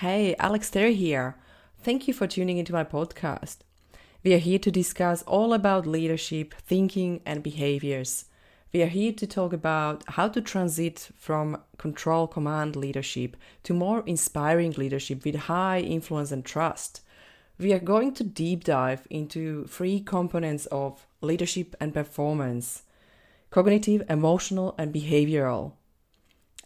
Hey, Alex Terry here. Thank you for tuning into my podcast. We are here to discuss all about leadership, thinking, and behaviors. We are here to talk about how to transit from control command leadership to more inspiring leadership with high influence and trust. We are going to deep dive into three components of leadership and performance cognitive, emotional, and behavioral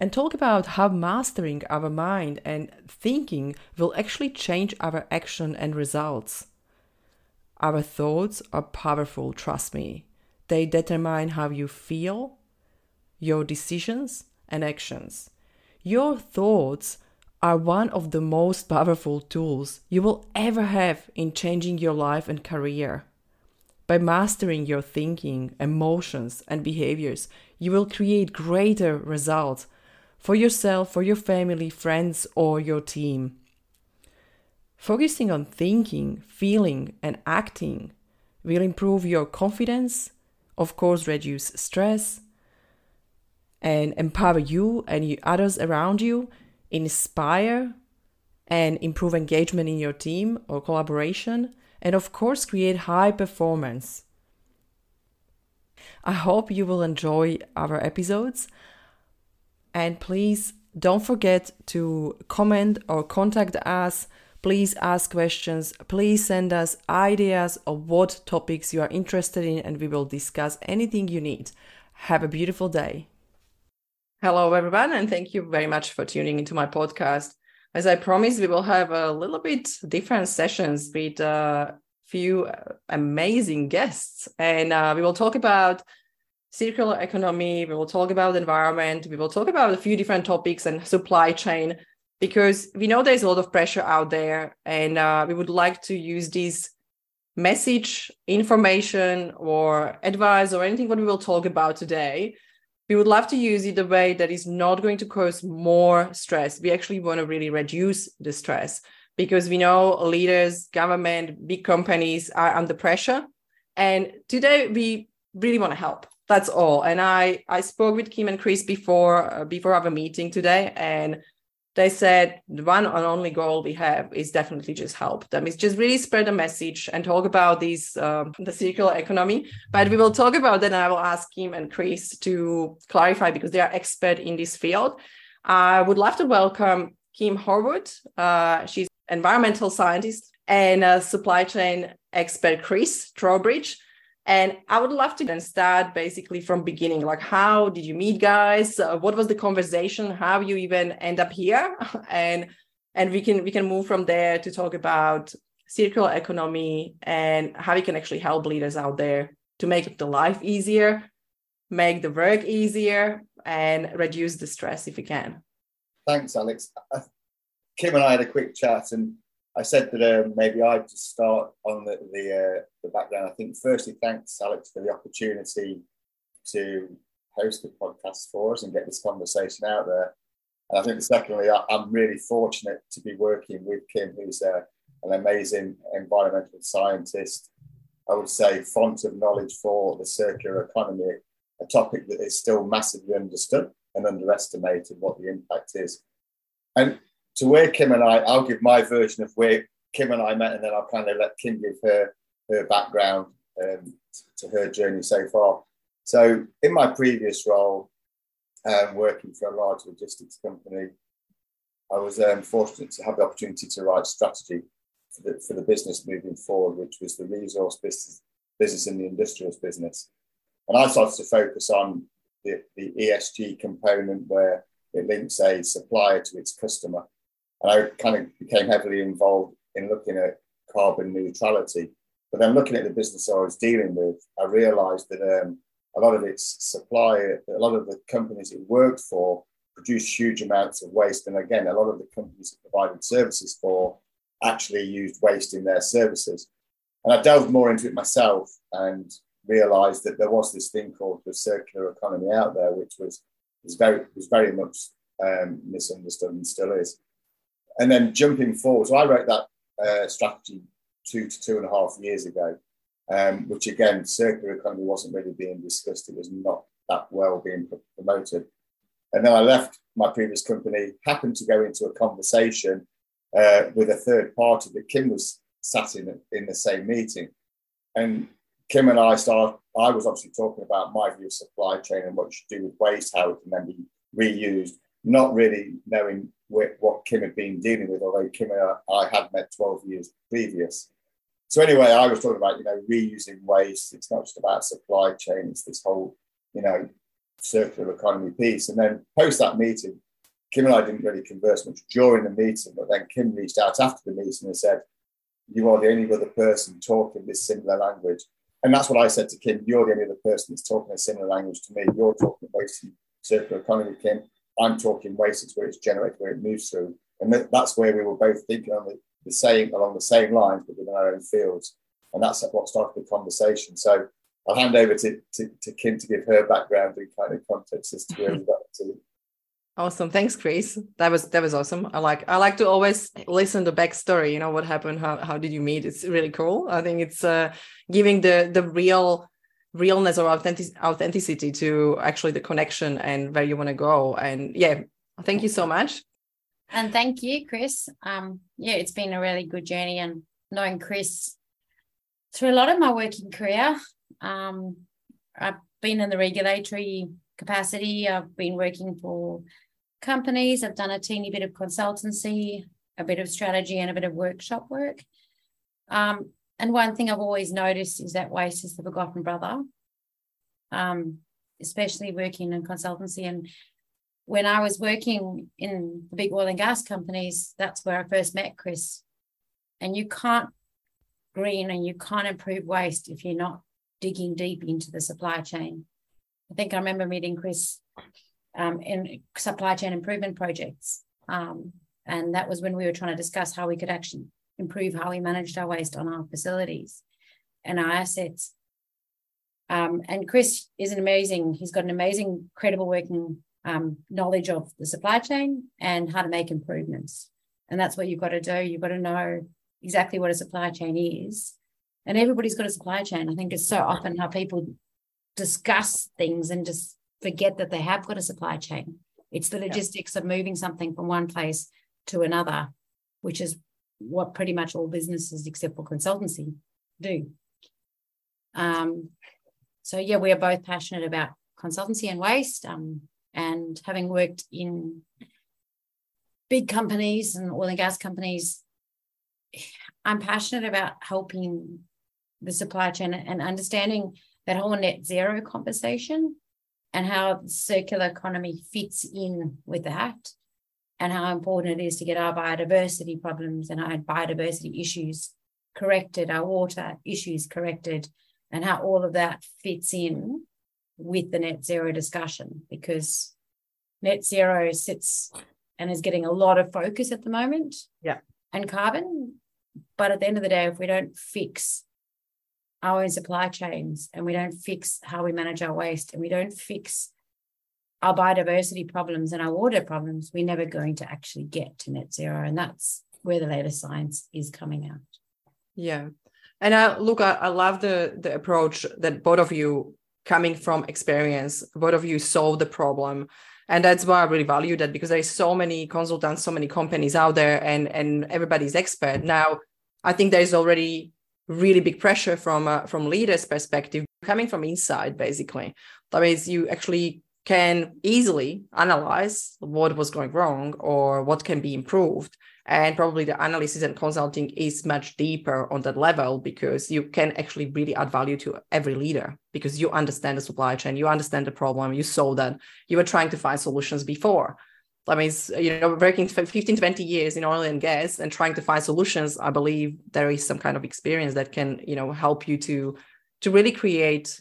and talk about how mastering our mind and thinking will actually change our action and results. Our thoughts are powerful, trust me. They determine how you feel, your decisions, and actions. Your thoughts are one of the most powerful tools you will ever have in changing your life and career. By mastering your thinking, emotions, and behaviors, you will create greater results for yourself, for your family, friends, or your team. Focusing on thinking, feeling, and acting will improve your confidence, of course, reduce stress, and empower you and others around you, inspire and improve engagement in your team or collaboration, and of course, create high performance. I hope you will enjoy our episodes. And please don't forget to comment or contact us. Please ask questions. Please send us ideas of what topics you are interested in, and we will discuss anything you need. Have a beautiful day. Hello, everyone, and thank you very much for tuning into my podcast. As I promised, we will have a little bit different sessions with a few amazing guests, and uh, we will talk about circular economy, we will talk about the environment, we will talk about a few different topics and supply chain because we know there's a lot of pressure out there and uh, we would like to use this message, information or advice or anything what we will talk about today. We would love to use it a way that is not going to cause more stress. We actually want to really reduce the stress because we know leaders, government, big companies are under pressure. And today we really want to help that's all. And I I spoke with Kim and Chris before uh, before our meeting today, and they said the one and only goal we have is definitely just help them. It's just really spread the message and talk about these um, the circular economy. But we will talk about that, and I will ask Kim and Chris to clarify because they are expert in this field. I would love to welcome Kim Horwood. Uh, she's environmental scientist and a supply chain expert Chris Trowbridge. And I would love to then start basically from beginning. Like, how did you meet guys? Uh, what was the conversation? How you even end up here? and and we can we can move from there to talk about circular economy and how we can actually help leaders out there to make the life easier, make the work easier, and reduce the stress if we can. Thanks, Alex. Kim and I had a quick chat, and I said that uh, maybe I'd just start on the the, uh, the, background. I think firstly, thanks Alex for the opportunity to host the podcast for us and get this conversation out there. And I think secondly, I, am really fortunate to be working with Kim, who's uh, an amazing environmental scientist. I would say font of knowledge for the circular economy, a topic that is still massively understood and underestimated what the impact is. And to where Kim and I, I'll give my version of where Kim and I met, and then I'll kind of let Kim give her her background um, to her journey so far. So, in my previous role, um, working for a large logistics company, I was um, fortunate to have the opportunity to write strategy for the, for the business moving forward, which was the resource business, business and the industrials business. And I started to focus on the, the ESG component where it links a supplier to its customer and I kind of became heavily involved in looking at carbon neutrality. But then looking at the business I was dealing with, I realized that um, a lot of its supplier, a lot of the companies it worked for produced huge amounts of waste. And again, a lot of the companies it provided services for actually used waste in their services. And I delved more into it myself and realized that there was this thing called the circular economy out there, which was, was very was very much um, misunderstood and still is and then jumping forward, so I wrote that uh, strategy two to two and a half years ago, um, which again, circular economy wasn't really being discussed. It was not that well being promoted. And then I left my previous company, happened to go into a conversation uh, with a third party that Kim was sat in in the same meeting, and Kim and I started, I was obviously talking about my view of supply chain and what you should do with waste, how it can then be reused, not really knowing what Kim had been dealing with, although Kim and I had met 12 years previous. So anyway, I was talking about, you know, reusing waste. It's not just about supply chain, it's this whole, you know, circular economy piece. And then post that meeting, Kim and I didn't really converse much during the meeting, but then Kim reached out after the meeting and said, You are the only other person talking this similar language. And that's what I said to Kim. You're the only other person that's talking a similar language to me. You're talking and circular economy, Kim. I'm talking waste, where it's generated, where it moves through. And that's where we were both thinking on the, the same, along the same lines, but within our own fields. And that's what started the conversation. So I'll hand over to, to, to Kim to give her background and kind of context as to where we got to. Awesome. Thanks, Chris. That was that was awesome. I like I like to always listen to backstory. You know what happened? How how did you meet? It's really cool. I think it's uh, giving the the real realness or authentic, authenticity to actually the connection and where you want to go. And yeah, thank you so much. And thank you, Chris. Um, yeah, it's been a really good journey and knowing Chris through a lot of my working career. Um, I've been in the regulatory capacity. I've been working for companies. I've done a teeny bit of consultancy, a bit of strategy, and a bit of workshop work. Um, and one thing I've always noticed is that waste is the forgotten brother, um, especially working in consultancy. And when I was working in the big oil and gas companies, that's where I first met Chris. And you can't green and you can't improve waste if you're not digging deep into the supply chain. I think I remember meeting Chris um, in supply chain improvement projects. Um, and that was when we were trying to discuss how we could actually improve how we managed our waste on our facilities and our assets. Um, and Chris is an amazing, he's got an amazing, credible working um, knowledge of the supply chain and how to make improvements. And that's what you've got to do. You've got to know exactly what a supply chain is. And everybody's got a supply chain. I think it's so often how people discuss things and just forget that they have got a supply chain. It's the logistics of moving something from one place to another, which is what pretty much all businesses except for consultancy do. Um, so yeah, we are both passionate about consultancy and waste. Um, and having worked in big companies and oil and gas companies, I'm passionate about helping the supply chain and understanding that whole net zero conversation and how circular economy fits in with that and how important it is to get our biodiversity problems and our biodiversity issues corrected, our water issues corrected, and how all of that fits in with the net zero discussion because net zero sits and is getting a lot of focus at the moment. Yeah. And carbon. But at the end of the day, if we don't fix our own supply chains and we don't fix how we manage our waste and we don't fix our biodiversity problems and our water problems, we're never going to actually get to net zero. And that's where the latest science is coming out. Yeah. And uh, look, I, I love the the approach that both of you coming from experience, both of you solve the problem. And that's why I really value that because there's so many consultants, so many companies out there and and everybody's expert. Now, I think there's already really big pressure from uh, from leaders perspective coming from inside basically that means you actually can easily analyze what was going wrong or what can be improved. And probably the analysis and consulting is much deeper on that level because you can actually really add value to every leader because you understand the supply chain you understand the problem you saw that you were trying to find solutions before. That means you know working 15 20 years in oil and gas and trying to find solutions i believe there is some kind of experience that can you know help you to to really create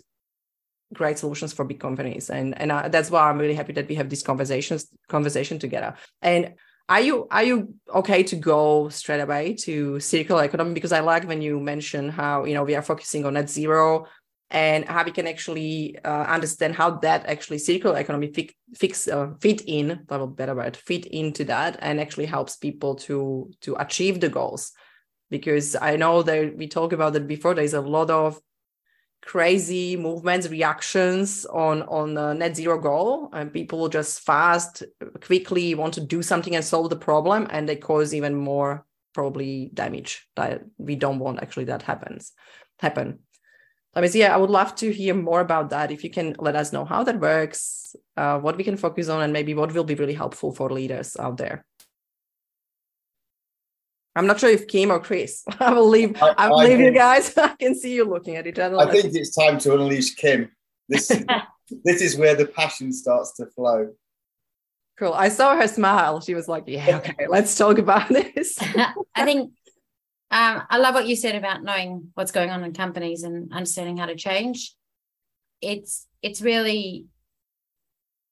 great solutions for big companies. And and that's why i'm really happy that we have these conversations conversation together. And are you are you okay to go straight away to circular economy? Because i like when you mention how you know we are focusing on net zero and how we can actually uh, understand how that actually circular economy fi- fix uh, fit in that would better word fit into that and actually helps people to to achieve the goals. Because i know that we talked about that before. There's a lot of crazy movements, reactions on on the net zero goal, and people just fast, quickly want to do something and solve the problem, and they cause even more probably damage that we don't want actually that happens happen. I mean, yeah, I would love to hear more about that. If you can let us know how that works, uh, what we can focus on, and maybe what will be really helpful for leaders out there. I'm not sure if Kim or Chris. I will leave. I, I will I leave you guys. I can see you looking at each other. I think it's time to unleash Kim. This this is where the passion starts to flow. Cool. I saw her smile. She was like, "Yeah, okay, let's talk about this." I think um, I love what you said about knowing what's going on in companies and understanding how to change. It's it's really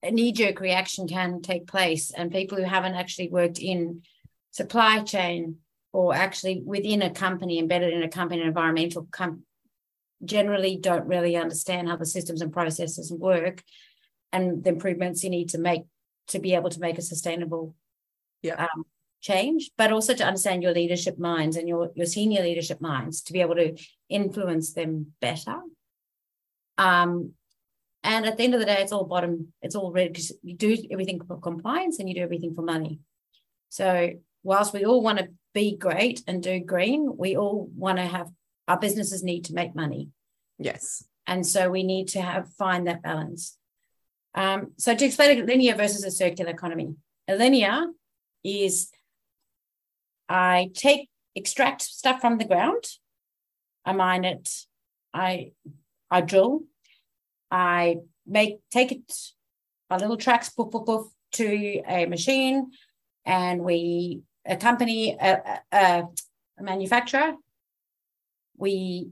a knee jerk reaction can take place, and people who haven't actually worked in supply chain or actually within a company, embedded in a company, environmental com- generally don't really understand how the systems and processes work and the improvements you need to make to be able to make a sustainable yeah. um, change, but also to understand your leadership minds and your, your senior leadership minds to be able to influence them better. Um, and at the end of the day, it's all bottom, it's all red because you do everything for compliance and you do everything for money. So whilst we all want to be great and do green, we all want to have our businesses need to make money. Yes. And so we need to have find that balance. Um, so to explain a linear versus a circular economy, a linear is I take extract stuff from the ground, I mine it, I I drill, I make take it a little tracks poof poof poof to a machine, and we a company, a, a, a manufacturer, we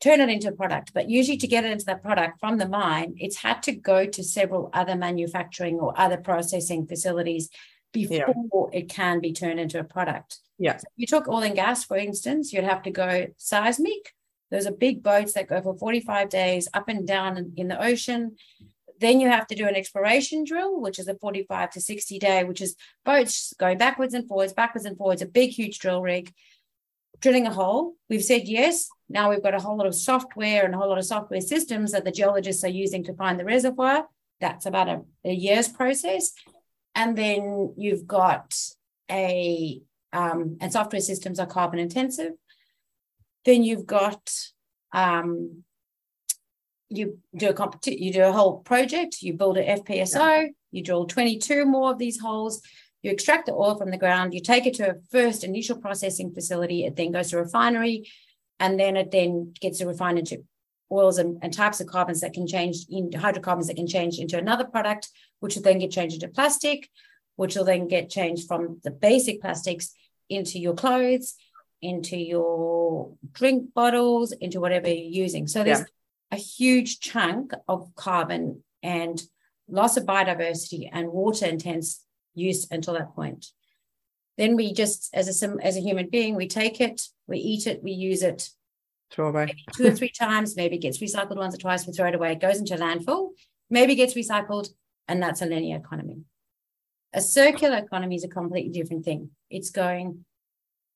turn it into a product. But usually, to get it into that product from the mine, it's had to go to several other manufacturing or other processing facilities before yeah. it can be turned into a product. Yeah. So you took oil and gas, for instance, you'd have to go seismic. Those are big boats that go for 45 days up and down in, in the ocean. Then you have to do an exploration drill, which is a 45 to 60 day, which is boats going backwards and forwards, backwards and forwards, a big, huge drill rig, drilling a hole. We've said yes. Now we've got a whole lot of software and a whole lot of software systems that the geologists are using to find the reservoir. That's about a, a year's process. And then you've got a, um, and software systems are carbon intensive. Then you've got um, you do a completion, you do a whole project, you build an FPSO, yeah. you drill 22 more of these holes, you extract the oil from the ground, you take it to a first initial processing facility, it then goes to a refinery, and then it then gets refined into oils and, and types of carbons that can change in hydrocarbons that can change into another product, which will then get changed into plastic, which will then get changed from the basic plastics into your clothes, into your drink bottles, into whatever you're using. So there's yeah a huge chunk of carbon and loss of biodiversity and water intense use until that point. Then we just, as a as a human being, we take it, we eat it, we use it. Throw away two or three times. Maybe it gets recycled once or twice. We throw it away. It goes into landfill. Maybe gets recycled, and that's a linear economy. A circular economy is a completely different thing. It's going.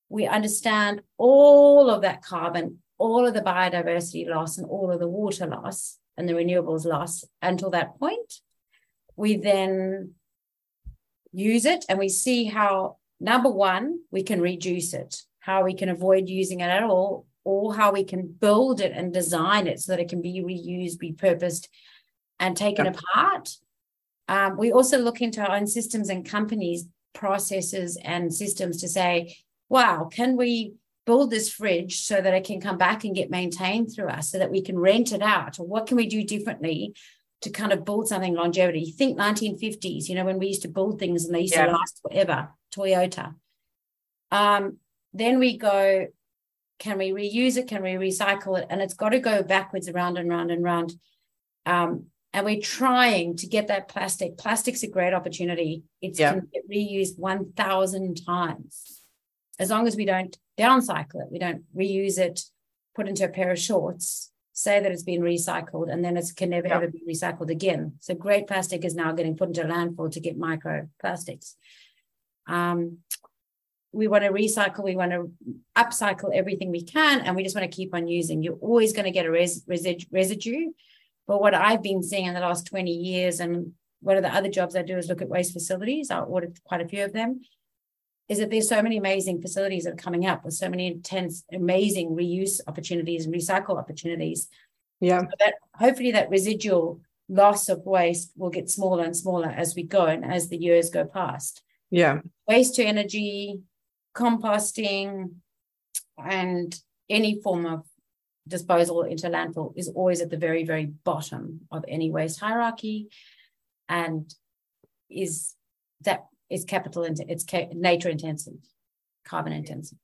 We understand all of that carbon all of the biodiversity loss and all of the water loss and the renewables loss until that point. We then use it and we see how, number one, we can reduce it, how we can avoid using it at all, or how we can build it and design it so that it can be reused, repurposed, and taken apart. Um, we also look into our own systems and companies, processes, and systems to say, wow, can we build this fridge so that it can come back and get maintained through us so that we can rent it out? Or what can we do differently to kind of build something longevity? Think 1950s you know when we used to build things and they used yeah. to last forever. Toyota. Um, then we go can we reuse it? Can we recycle it? And it's got to go backwards around and round and round. Um, and we're trying to get that plastic. Plastic's a great opportunity. It's yeah. can get reused 1000 times as long as we don't downcycle it, we don't reuse it, put into a pair of shorts, say that it's been recycled, and then it can never ever be recycled again. So great plastic is now getting put into landfill to get microplastics. Um, we want to recycle, we want to upcycle everything we can, and we just want to keep on using. You're always going to get a res- residue. But what I've been seeing in the last 20 years, and one of the other jobs I do is look at waste facilities. I audit quite a few of them. Is that there's so many amazing facilities that are coming up with so many intense, amazing reuse opportunities and recycle opportunities. Yeah. So that hopefully that residual loss of waste will get smaller and smaller as we go and as the years go past. Yeah. Waste to energy, composting, and any form of disposal into landfill is always at the very, very bottom of any waste hierarchy. And is that is capital into it's ca- nature intensive, carbon intensive.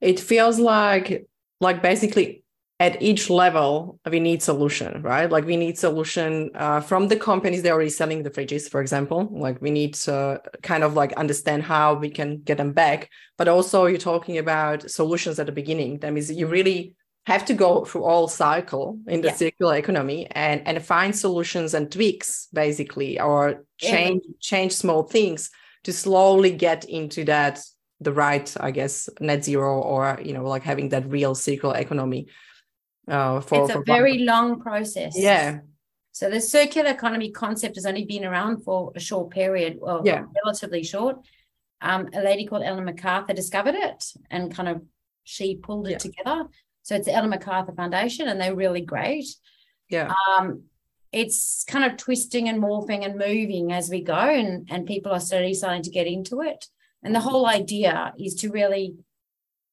It feels like like basically at each level we need solution right? Like we need solution uh, from the companies they're already selling the fridges for example. Like we need to kind of like understand how we can get them back. But also you're talking about solutions at the beginning. That means you really have to go through all cycle in the yeah. circular economy and and find solutions and tweaks basically or change yeah. change small things to slowly get into that the right i guess net zero or you know like having that real circular economy uh, for, it's a very long process. Yeah. So the circular economy concept has only been around for a short period, well, yeah. relatively short. Um, a lady called Ellen MacArthur discovered it and kind of she pulled it yeah. together. So it's the Ellen MacArthur Foundation, and they're really great. Yeah. Um, it's kind of twisting and morphing and moving as we go, and and people are slowly starting to get into it. And the whole idea is to really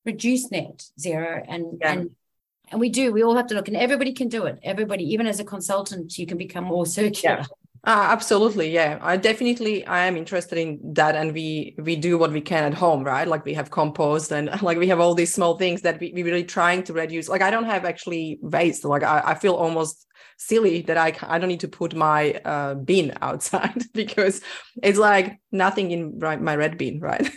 reduce net zero and yeah. and and we do we all have to look and everybody can do it everybody even as a consultant you can become more circular. Uh, absolutely yeah. I definitely i am interested in that and we we do what we can at home right? Like we have compost and like we have all these small things that we, we really trying to reduce. Like i don't have actually waste. Like i, I feel almost silly that i i don't need to put my uh, bin outside because it's like nothing in my red bin right?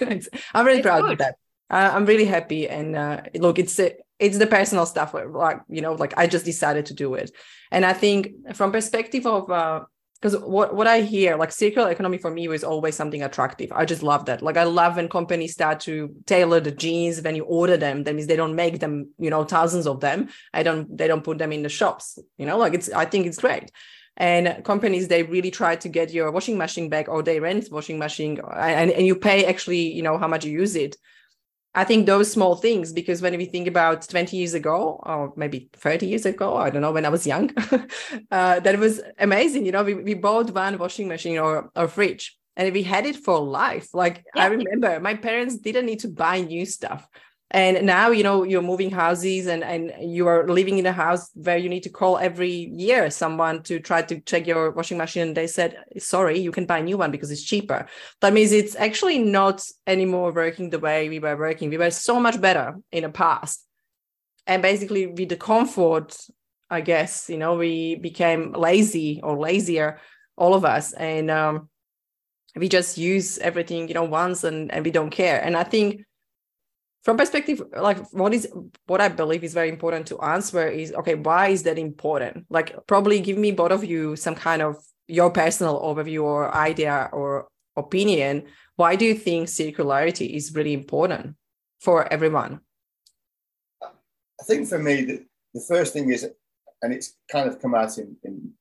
I'm really it's proud good. of that. Uh, i'm really happy and uh, look it's it's the personal stuff like you know like i just decided to do it. And i think from perspective of uh because what, what I hear, like circular economy for me was always something attractive. I just love that. Like I love when companies start to tailor the jeans when you order them. That means they don't make them, you know, thousands of them. I don't, they don't put them in the shops, you know, like it's, I think it's great. And companies, they really try to get your washing machine back or they rent washing machine and, and you pay actually, you know, how much you use it. I think those small things, because when we think about 20 years ago, or maybe 30 years ago, I don't know, when I was young, uh, that was amazing. You know, we, we bought one washing machine or a fridge and we had it for life. Like yeah. I remember my parents didn't need to buy new stuff and now you know you're moving houses and and you are living in a house where you need to call every year someone to try to check your washing machine. And they said sorry you can buy a new one because it's cheaper. That means it's actually not anymore working the way we were working. We were so much better in the past. And basically with the comfort i guess you know we became lazy or lazier all of us. And um, we just use everything you know once and, and we don't care. And i think from perspective like what is what i believe is very important to answer is okay why is that important? Like probably give me both of you some kind of your personal overview or idea or opinion. Why do you think circularity is really important for everyone? I think for me the, the first thing is and it's kind of come out in, in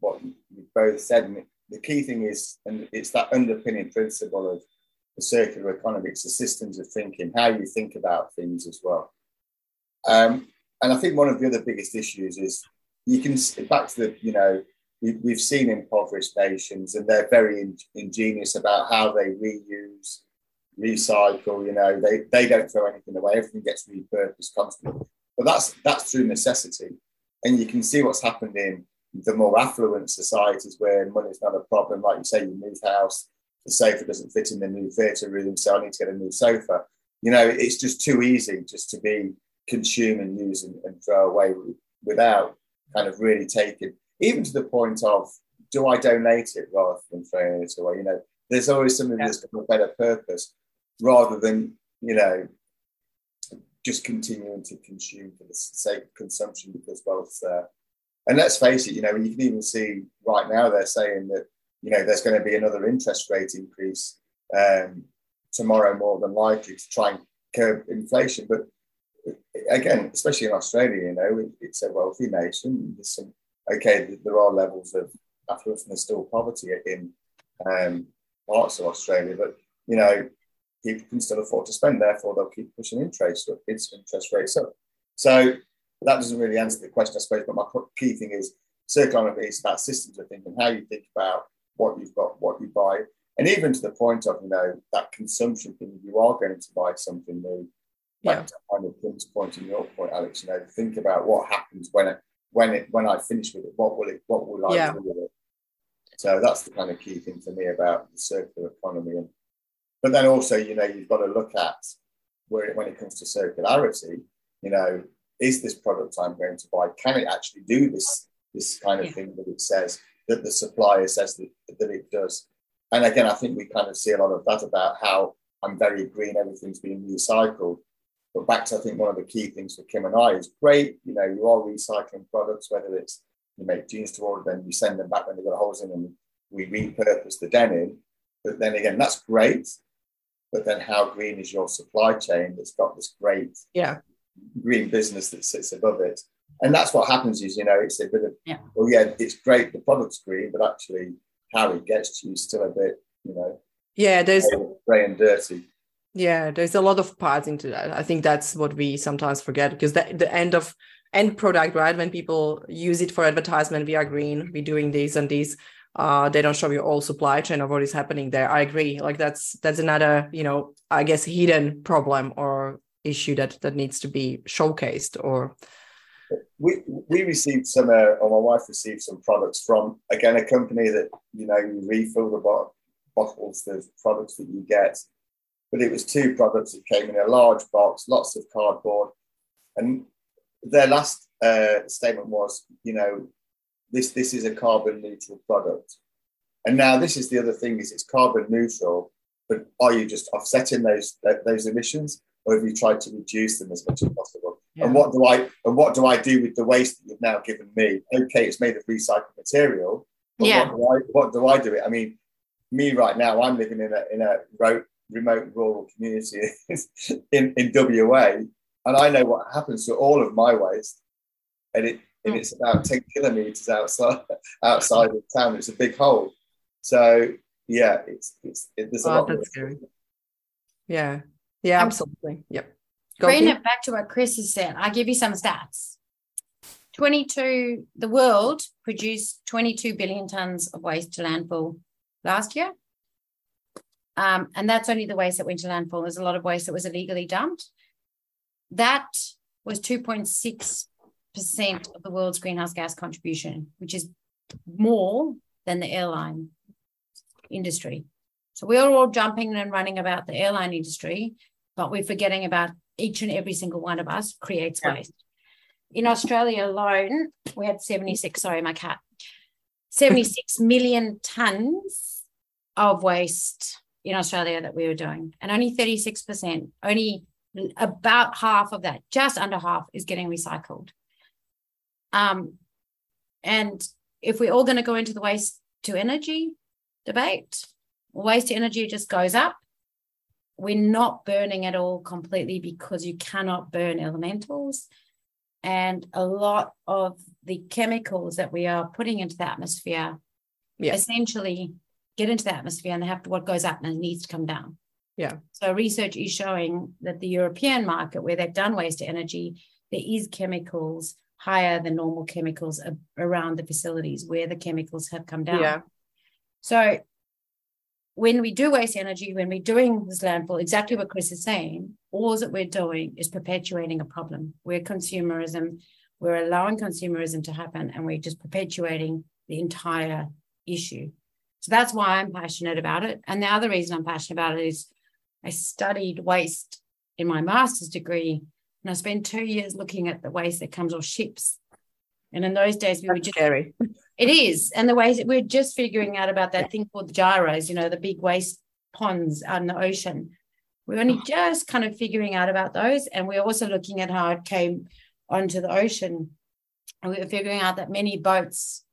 what you both said and the key thing is and it's that underpinning principle of the circular economy. It's the systems of thinking, how you think about things as well. Um, and I think one of the other biggest issues is you can back to the you know we, we've seen impoverished nations and they're very in, ingenious about how they reuse, recycle. You know they they don't throw anything away; everything gets repurposed constantly. But that's that's through necessity, and you can see what's happened in the more affluent societies where money's not a problem. Like you say, you move house, the sofa doesn't fit in the new theatre room, so I need to get a new sofa. You know, it's just too easy just to be consume and use and, and throw away without kind of really taking, even to the point of, do I donate it rather than throwing it away? You know, there's always something yeah. that's got a better purpose rather than, you know, just continuing to consume for the sake of consumption because there. And let's face it, you know, you can even see right now they're saying that you know, there's going to be another interest rate increase um, tomorrow more than likely to try and curb inflation. But again, especially in Australia, you know, it's a wealthy nation. There's some okay, there are levels of affluence and there's still poverty in um, parts of Australia, but you know, people can still afford to spend. Therefore, they'll keep pushing interest interest rates up. So that doesn't really answer the question, I suppose. But my key thing is circular is about systems of thinking, how you think about what you've got, what you buy, and even to the point of you know that consumption thing. You are going to buy something new. Back yeah. to kind of Kim's point and your point, Alex. You know, think about what happens when it when it when I finish with it. What will it? What will I yeah. do with it? So that's the kind of key thing for me about the circular economy. And but then also, you know, you've got to look at where when it comes to circularity, you know, is this product I'm going to buy? Can it actually do this this kind of yeah. thing that it says that the supplier says that, that it does? And again, I think we kind of see a lot of that about how I'm very green, everything's being recycled. But back to I think one of the key things for Kim and I is great, you know, you are recycling products, whether it's you make jeans to order, then you send them back when they've got holes in them. We repurpose the denim. But then again, that's great. But then how green is your supply chain that's got this great yeah. green business that sits above it? And that's what happens is, you know, it's a bit of, yeah. well, yeah, it's great, the product's green, but actually how it gets to you is still a bit, you know, yeah, there's grey and dirty. Yeah, there's a lot of parts into that. I think that's what we sometimes forget because the, the end of end product, right? When people use it for advertisement, we are green, we're doing this and this. Uh, they don't show you all supply chain of what is happening there. I agree. Like that's that's another, you know, I guess hidden problem or issue that that needs to be showcased or we we received some uh, or my wife received some products from again a company that you know you refill the bot- bottles of products that you get but it was two products that came in a large box lots of cardboard and their last uh, statement was, you know, this this is a carbon neutral product. And now this is the other thing: is it's carbon neutral, but are you just offsetting those those emissions, or have you tried to reduce them as much as possible? Yeah. And what do I and what do I do with the waste that you've now given me? Okay, it's made of recycled material. yeah. What do, I, what do I do it? I mean, me right now, I'm living in a in a remote rural community in in WA, and I know what happens to all of my waste, and it and hmm. it's about ten kilometers outside outside of town. It's a big hole. So yeah, it's it's it, there's a oh, lot. That's scary. Yeah, yeah, absolutely. Yep. Go Bring it back to what Chris has said. I'll give you some stats. 22, the world produced 22 billion tons of waste to landfill last year. Um, and that's only the waste that went to landfill. There's a lot of waste that was illegally dumped. That was 2.6% of the world's greenhouse gas contribution, which is more than the airline industry. So we're all jumping and running about the airline industry, but we're forgetting about each and every single one of us creates yeah. waste. In Australia alone, we had 76, sorry, my cat, 76 million tons of waste in Australia that we were doing, and only 36%, only about half of that, just under half, is getting recycled. Um, and if we're all going to go into the waste to energy debate, waste to energy just goes up. We're not burning at all completely because you cannot burn elementals. And a lot of the chemicals that we are putting into the atmosphere yeah. essentially get into the atmosphere and they have to, what goes up and it needs to come down. Yeah. So research is showing that the European market, where they've done waste to energy, there is chemicals higher than normal chemicals around the facilities where the chemicals have come down. Yeah. So when we do waste energy, when we're doing this landfill, exactly what Chris is saying, all that we're doing is perpetuating a problem. We're consumerism, we're allowing consumerism to happen, and we're just perpetuating the entire issue. So that's why I'm passionate about it. And the other reason I'm passionate about it is I studied waste in my master's degree, and I spent two years looking at the waste that comes off ships. And in those days, we That's were just scary. It is, and the ways that we're just figuring out about that thing called the gyres. You know, the big waste ponds out in the ocean. We're only oh. just kind of figuring out about those, and we're also looking at how it came onto the ocean. And we were figuring out that many boats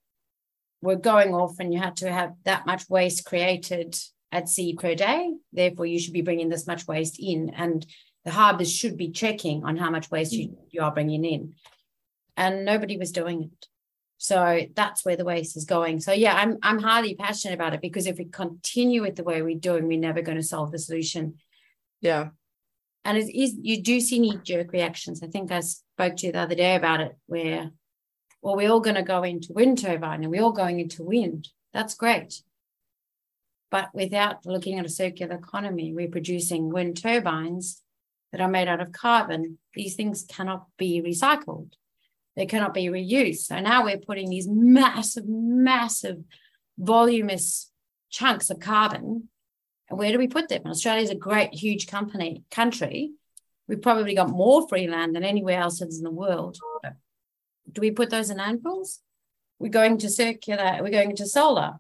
were going off, and you had to have that much waste created at sea per day. Therefore, you should be bringing this much waste in. And the harbors should be checking on how much waste you, mm. you are bringing in. And nobody was doing it. So that's where the waste is going. So yeah, I'm I'm highly passionate about it because if we continue with the way we're doing, we're never going to solve the solution. Yeah. And it is you do see knee jerk reactions. I think I spoke to you the other day about it, where well, we're all going to go into wind turbine and we're all going into wind. That's great. But without looking at a circular economy, we're producing wind turbines that are made out of carbon. These things cannot be recycled they cannot be reused. So now we're putting these massive, massive, voluminous chunks of carbon. And where do we put them? Australia is a great, huge company country. We've probably got more free land than anywhere else in the world. Do we put those in landfills? We're going to circular, we're going to solar.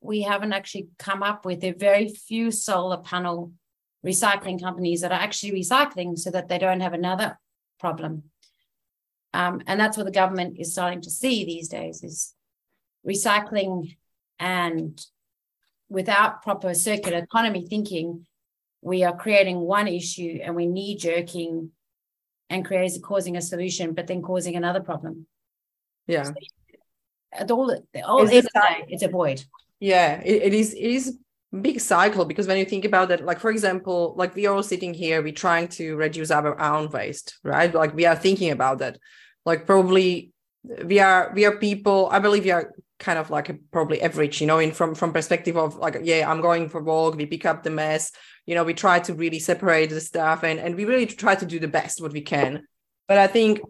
We haven't actually come up with a very few solar panel recycling companies that are actually recycling so that they don't have another problem. Um, and that's what the government is starting to see these days is recycling and without proper circular economy thinking, we are creating one issue and we knee jerking and creating causing a solution, but then causing another problem. Yeah. So, at all, all it's, day, it's a void. Yeah, it, it is. It is big cycle because when you think about it, like for example, like we are all sitting here, we're trying to reduce our own waste, right? Like we are thinking about that like probably we are we are people i believe we are kind of like probably average you know in from from perspective of like yeah i'm going for walk we pick up the mess you know we try to really separate the stuff and and we really try to do the best what we can but i think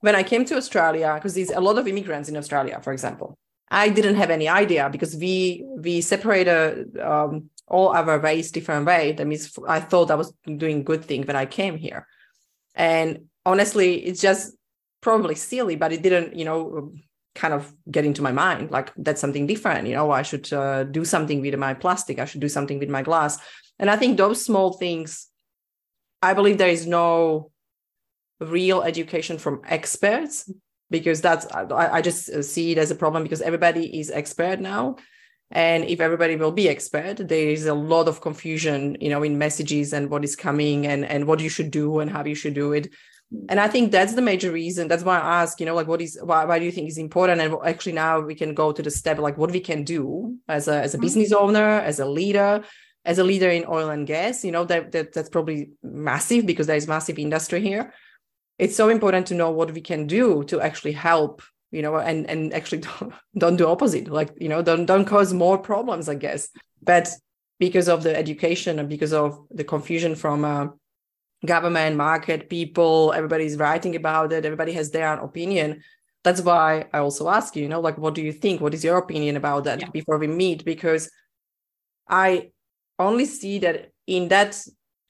when i came to australia because there's a lot of immigrants in australia for example i didn't have any idea because we we separated um, all our waste different way that means i thought i was doing good thing when i came here and honestly it's just probably silly, but it didn't, you know, kind of get into my mind like that's something different. You know, I should uh, do something with my plastic. I should do something with my glass. And I think those small things, I believe there is no real education from experts because that's I, I just uh, see it as a problem because everybody is expert now. And if everybody will be expert there is a lot of confusion you know in messages and what is coming and and what you should do and how you should do it. And i think that's the major reason. That's why i ask you know like what is why, why do you think is important? And actually now we can go to the step like what we can do as a as a mm-hmm. business owner as a leader as a leader in oil and gas you know that, that that's probably massive because there is massive industry here it's so important to know what we can do to actually help you know and and actually don't, don't do opposite like you know don't don't cause more problems i guess but because of the education and because of the confusion from uh, government, market, people, everybody's writing about it, everybody has their own opinion. That's why I also ask you, you know, like, what do you think? What is your opinion about that yeah. before we meet? Because I only see that in that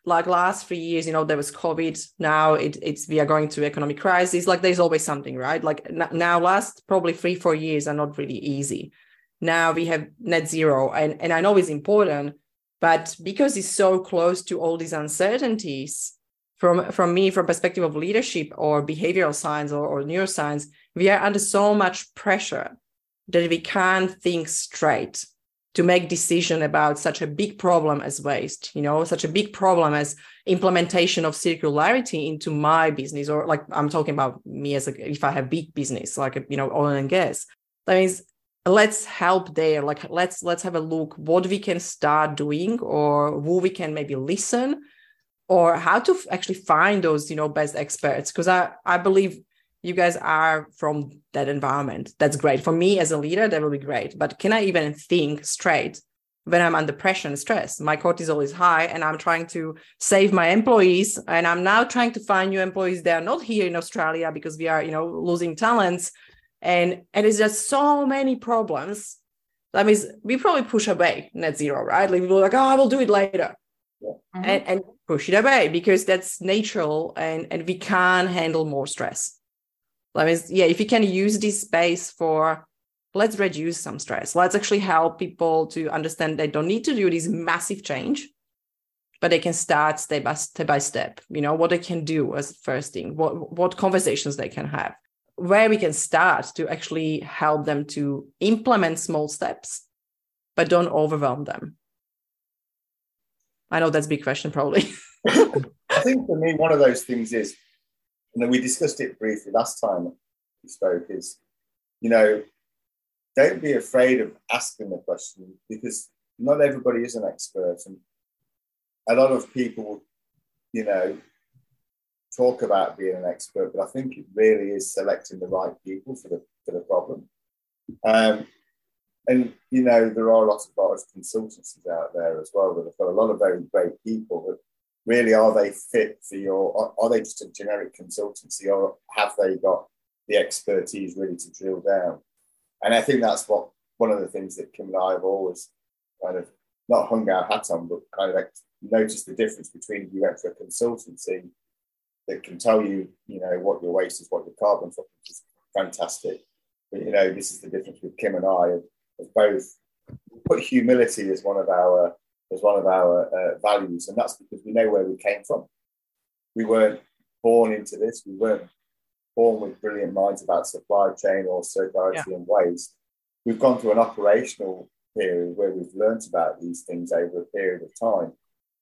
like last three years, you know, there was COVID. Now it, it's we are going through economic crisis. Like there's always something, right? Like now, last probably three four years are not really easy. Now we have net zero, and and I know it's important, but because it's so close to all these uncertainties, from from me from perspective of leadership or behavioral science or, or neuroscience we are under so much pressure that we can't think straight to make decision about such a big problem as waste you know such a big problem as implementation of circularity into my business or like i'm talking about me as a if i have big business like you know oil and gas. That means let's help there like let's let's have a look what we can start doing or who we can maybe listen or how to actually find those you know best experts. Because i i believe you guys are from that environment. That's great. For me as a leader that will be great. But can i even think straight when i'm under pressure and stress? My cortisol is high and i'm trying to save my employees and i'm now trying to find new employees that are not here in australia because we are you know losing talents. And and it's just so many problems. That means we probably push away net zero right? Like we're like oh i will do it later. Mm-hmm. and, and push it away because that's natural and, and we can't handle more stress. That means, yeah, if you can use this space for let's reduce some stress, let's actually help people to understand they don't need to do this massive change, but they can start step by step by step, you know, what they can do as first thing, what, what conversations they can have, where we can start to actually help them to implement small steps, but don't overwhelm them. I know that's a big question, probably. I think for me, one of those things is, know, we discussed it briefly last time we spoke, is, you know, don't be afraid of asking the question because not everybody is an expert. And a lot of people, you know, talk about being an expert, but I think it really is selecting the right people for the for the problem. Um, and you know, there are lots of large consultancies out there as well that have got a lot of very great people. Really, are they fit for your? Are, are they just a generic consultancy, or have they got the expertise really to drill down? And I think that's what one of the things that Kim and I have always kind of not hung our hat on, but kind of like noticed the difference between you went for a consultancy that can tell you, you know, what your waste is, what your carbon footprint is. Fantastic. But, you know, this is the difference with Kim and I of, both put humility as one of our as one of our uh, values, and that's because we know where we came from. We weren't born into this. We weren't born with brilliant minds about supply chain or circularity yeah. and waste. We've gone through an operational period where we've learned about these things over a period of time.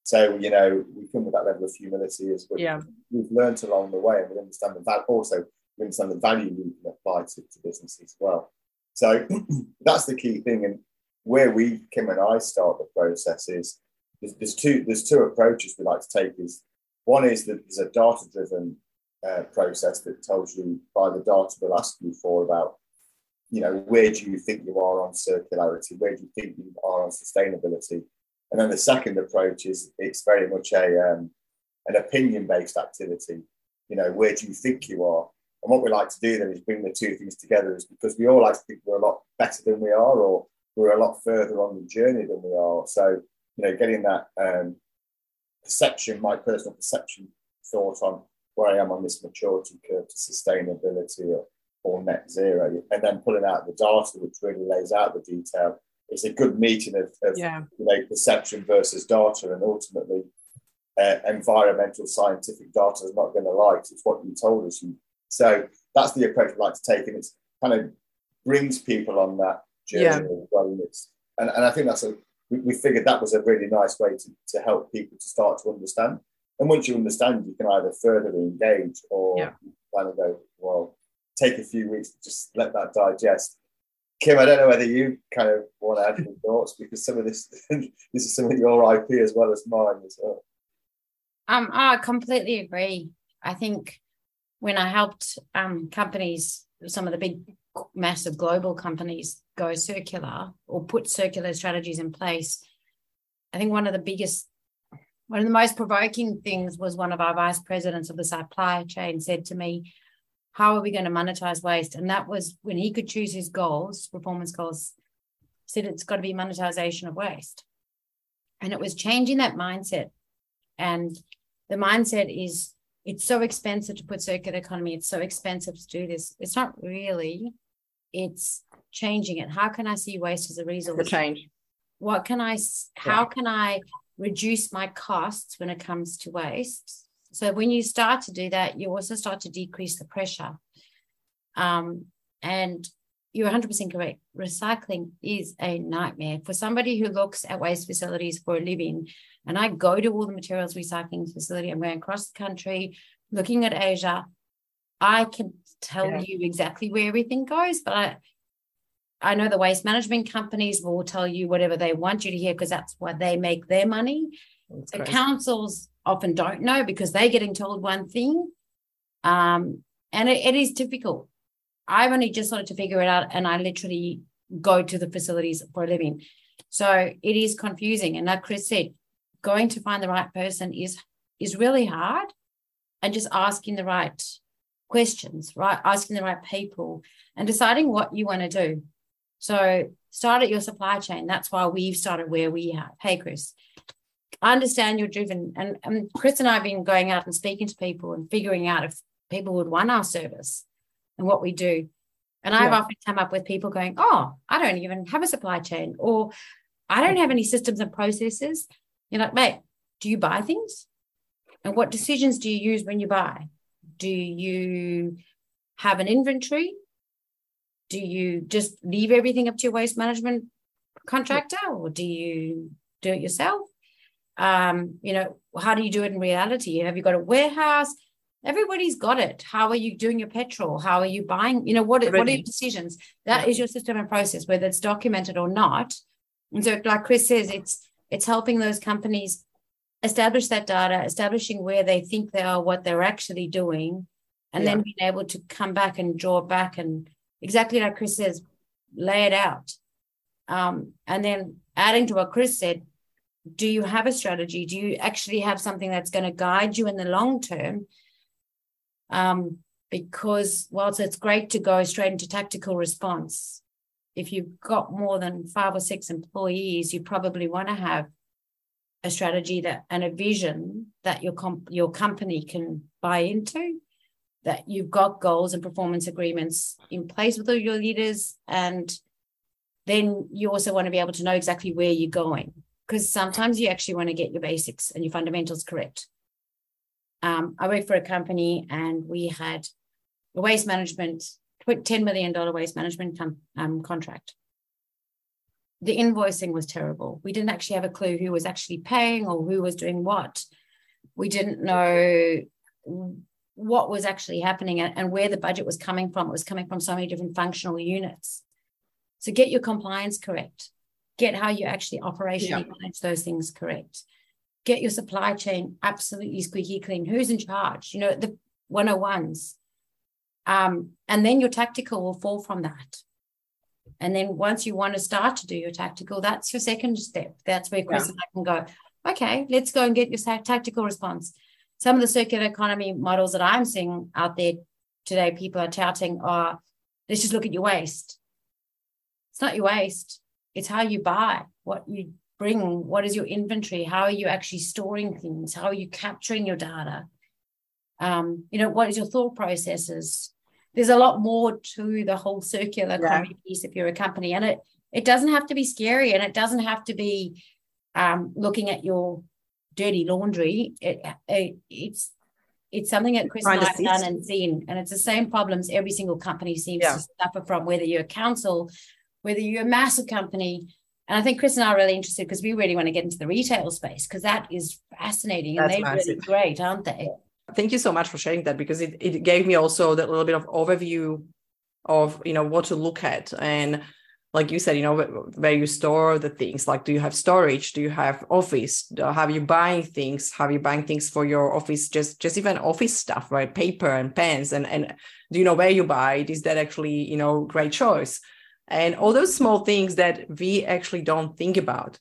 So, you know, we come with that level of humility as well. Yeah. We've learned along the way and we understand the value, also, we understand the value we can apply to, to business as well. So that's the key thing. And where we, Kim and I, start the process is there's, there's two there's two approaches we like to take. Is one is that there's a data driven uh, process that tells you by the data we'll ask you for about you know where do you think you are on circularity, where do you think you are on sustainability, and then the second approach is it's very much a um, an opinion based activity. You know, where do you think you are? And what we like to do then is bring the two things together, is because we all like to think we're a lot better than we are, or we're a lot further on the journey than we are. So, you know, getting that um, perception, my personal perception thought on where I am on this maturity curve to sustainability or, or net zero, and then pulling out the data, which really lays out the detail it's a good meeting of, of yeah. you know, perception versus data, and ultimately, uh, environmental scientific data is not going to like it's what you told us. So that's the approach we like to take, and it's kind of brings people on that journey yeah. And, and, I think that's a we, we figured that was a really nice way to, to help people to start to understand. And once you understand, you can either further engage or yeah. kind of go, well, take a few weeks to just let that digest Kim, I don't know whether you kind of want to add any thoughts because some of this this is some of your IP as well as mine as well. Um, I completely agree. I think when I helped um, companies, some of the big, massive global companies go circular or put circular strategies in place, I think one of the biggest, one of the most provoking things was one of our vice presidents of the supply chain said to me, how are we going to monetize waste? And that was when he could choose his goals, performance goals, said it's got to be monetization of waste. And it was changing that mindset. And the mindset is it's so expensive to put circular economy, it's so expensive to do this. It's not really, it's changing it. How can I see waste as a resource? The change. What can I, how yeah. can I reduce my costs when it comes to waste so when you start to do that, you also start to decrease the pressure. Um, and you're 100% correct. Recycling is a nightmare for somebody who looks at waste facilities for a living. And I go to all the materials recycling facility. I'm going across the country, looking at Asia. I can tell yeah. you exactly where everything goes, but I, I know the waste management companies will tell you whatever they want you to hear because that's why they make their money. That's the crazy. councils often don't know because they're getting told one thing. Um, and it, it is difficult. I've only just started to figure it out, and I literally go to the facilities for a living. So it is confusing. And like Chris said, going to find the right person is is really hard, and just asking the right questions, right? Asking the right people, and deciding what you want to do. So start at your supply chain. That's why we've started where we have. Hey, Chris, I understand you're driven. And, and Chris and I have been going out and speaking to people and figuring out if people would want our service and what we do. And I've often come up with people going, Oh, I don't even have a supply chain, or I don't have any systems and processes. You're like, mate, do you buy things? And what decisions do you use when you buy? Do you have an inventory? Do you just leave everything up to your waste management contractor, or do you do it yourself? Um, you know, how do you do it in reality? Have you got a warehouse? Everybody's got it. How are you doing your petrol? How are you buying? You know, what, what are your decisions? That yeah. is your system and process, whether it's documented or not. And so, like Chris says, it's it's helping those companies establish that data, establishing where they think they are, what they're actually doing, and yeah. then being able to come back and draw back and exactly like Chris says, lay it out. Um, and then adding to what Chris said, do you have a strategy? Do you actually have something that's going to guide you in the long term? Um, because whilst it's great to go straight into tactical response, if you've got more than five or six employees, you probably want to have a strategy that and a vision that your comp, your company can buy into that you've got goals and performance agreements in place with all your leaders and then you also want to be able to know exactly where you're going. Because sometimes you actually want to get your basics and your fundamentals correct um, i worked for a company and we had a waste management $10 million waste management com- um, contract the invoicing was terrible we didn't actually have a clue who was actually paying or who was doing what we didn't know what was actually happening and where the budget was coming from. It was coming from so many different functional units. So get your compliance correct. Get how you actually operationally yeah. manage those things correct. Get your supply chain absolutely squeaky clean. Who's in charge? You know, the 101s. Um, and then your tactical will fall from that. And then once you want to start to do your tactical, that's your second step. That's where Chris yeah. and I can go, okay, let's go and get your tactical response some of the circular economy models that I'm seeing out there today, people are touting are let's just look at your waste. It's not your waste, it's how you buy, what you bring, what is your inventory, how are you actually storing things, how are you capturing your data? Um, you know, what is your thought processes? There's a lot more to the whole circular economy piece if you're a company, and it it doesn't have to be scary, and it doesn't have to be um, looking at your dirty laundry. It, it, it's it's something that Chris and I have done and seen, and it's the same problems every single company seems yeah. to suffer from, whether you're a council, whether you're a massive company. And I think Chris and I are really interested because we really want to get into the retail space because that is fascinating That's and they're massive. really great, aren't they? Thank you so much for sharing that because it, it gave me also that little bit of overview of you know what to look at and like you said, you know, where you store the things. Like, do you have storage? Do you have office? Have you buying things? Have you buying things for your office? Just, just even office stuff, right? Paper and pens, and and do you know where you buy it? Is that actually, you know, great choice? And all those small things that we actually don't think about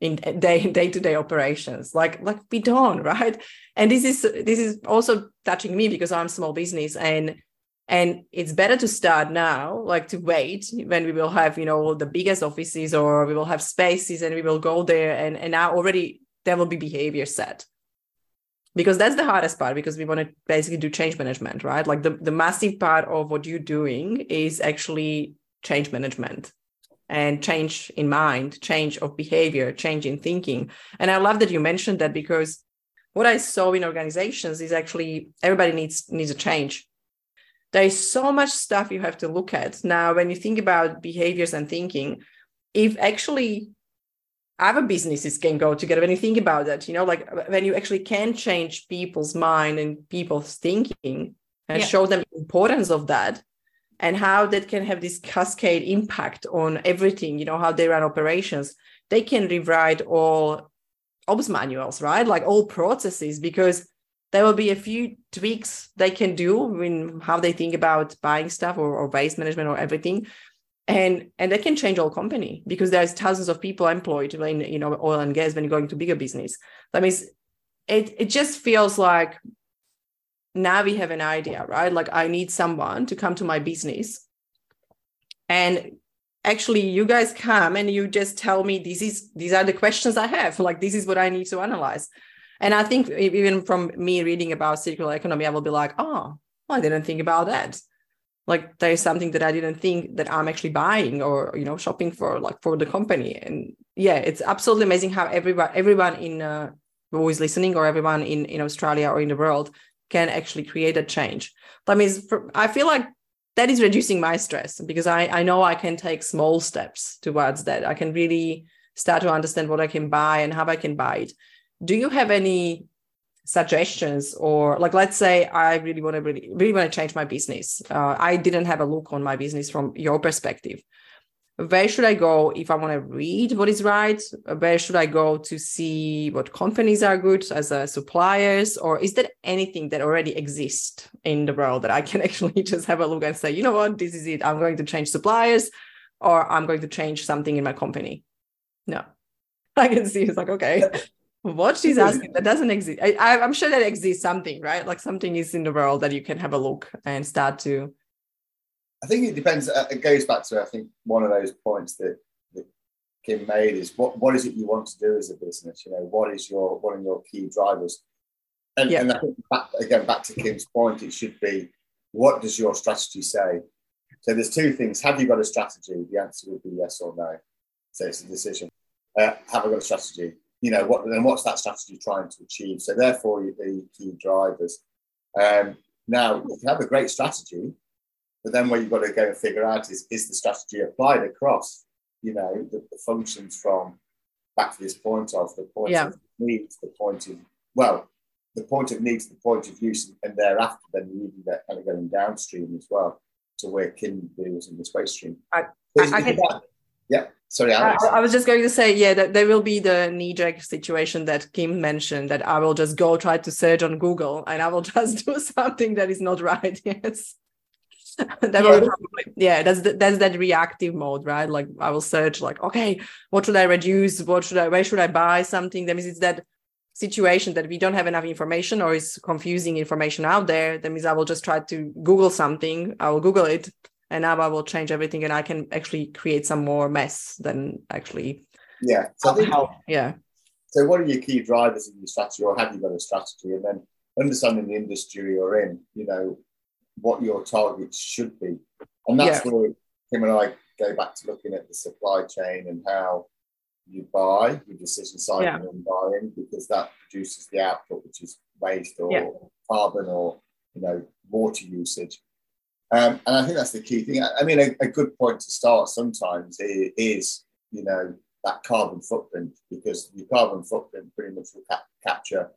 in day day to day operations, like like we don't, right? And this is this is also touching me because I'm small business and and it's better to start now like to wait when we will have you know the biggest offices or we will have spaces and we will go there and and now already there will be behavior set. Because that's the hardest part because we want to basically do change management right? Like the, the massive part of what you're doing is actually change management and change in mind change of behavior change in thinking. And i love that you mentioned that because what i saw in organizations is actually everybody needs needs a change. There is so much stuff you have to look at. Now when you think about behaviors and thinking if actually other businesses can go together when you think about that you know like when you actually can change people's mind and people's thinking and yeah. show them the importance of that and how that can have this cascade impact on everything you know how they run operations they can rewrite all ops manuals right? Like all processes because there will be a few tweaks they can do in how they think about buying stuff or, or waste management or everything. And and that can change all company because there's thousands of people employed in you know oil and gas when you go into bigger business. That means it it just feels like now we have an idea right like i need someone to come to my business and actually you guys come and you just tell me this is these are the questions i have like this is what i need to analyze and I think even from me reading about circular economy, I will be like, oh, well, I didn't think about that. Like there's something that I didn't think that I'm actually buying or you know shopping for like for the company. And yeah, it's absolutely amazing how everyone everyone in uh, who is listening or everyone in in Australia or in the world can actually create a change. That means for, I feel like that is reducing my stress because I I know I can take small steps towards that. I can really start to understand what I can buy and how I can buy it. Do you have any suggestions or like let's say I really want to really really want to change my business. Uh, I didn't have a look on my business from your perspective where should I go if I want to read what is right? Where should I go to see what companies are good as uh, suppliers? Or is there anything that already exists in the world that I can actually just have a look and say, you know what, this is it. I'm going to change suppliers or I'm going to change something in my company? No. I can see it's like, okay, what she's asking that doesn't exist. I, I'm sure that exists something, right? Like something is in the world that you can have a look and start to I think it depends. Uh, it goes back to I think one of those points that, that Kim made is what what is it you want to do as a business? You know, what is your one of your key drivers? And, yeah. and I think back, again back to Kim's point, it should be what does your strategy say? So there's two things. Have you got a strategy? The answer would be yes or no. So it's a decision. Uh, have I got a strategy? You know, what then what's that strategy trying to achieve? So therefore, the key drivers. Um, now, if you have a great strategy, but then what you've got to go and figure out is is the strategy applied across, you know, the, the functions from back to this point of the point yeah. of need to the point of well, the point of need to the point of use, and thereafter then you even get kind of going downstream as well to where Kim deals in this waste stream. I, I, I can, yeah. Sorry, Alex. I, I, was just going to say, yeah, that there will be the knee-jerk situation that Kim mentioned that I will just go try to search on Google and I will just do something that is not right. Yes. that yeah. Probably, yeah that's the, that's that reactive mode right? Like i will search like okay what should i reduce? What should i where should i buy something? That means it's that situation that we don't have enough information or is confusing information out there. That means i will just try to google something. I will google it. And now i will change everything and i can actually create some more mess than actually yeah. So help. yeah. So what are your key drivers in your strategy or have you got a strategy? And then understanding the industry you're in you know what your targets should be. And that's yeah. where Kim and I go back to looking at the supply chain and how you buy your decision cycle yeah. and buying because that produces the output, which is waste or yeah. carbon or you know water usage. Um, and I think that's the key thing. I mean, a, a good point to start sometimes is, is, you know that carbon footprint because your carbon footprint pretty much will cap- capture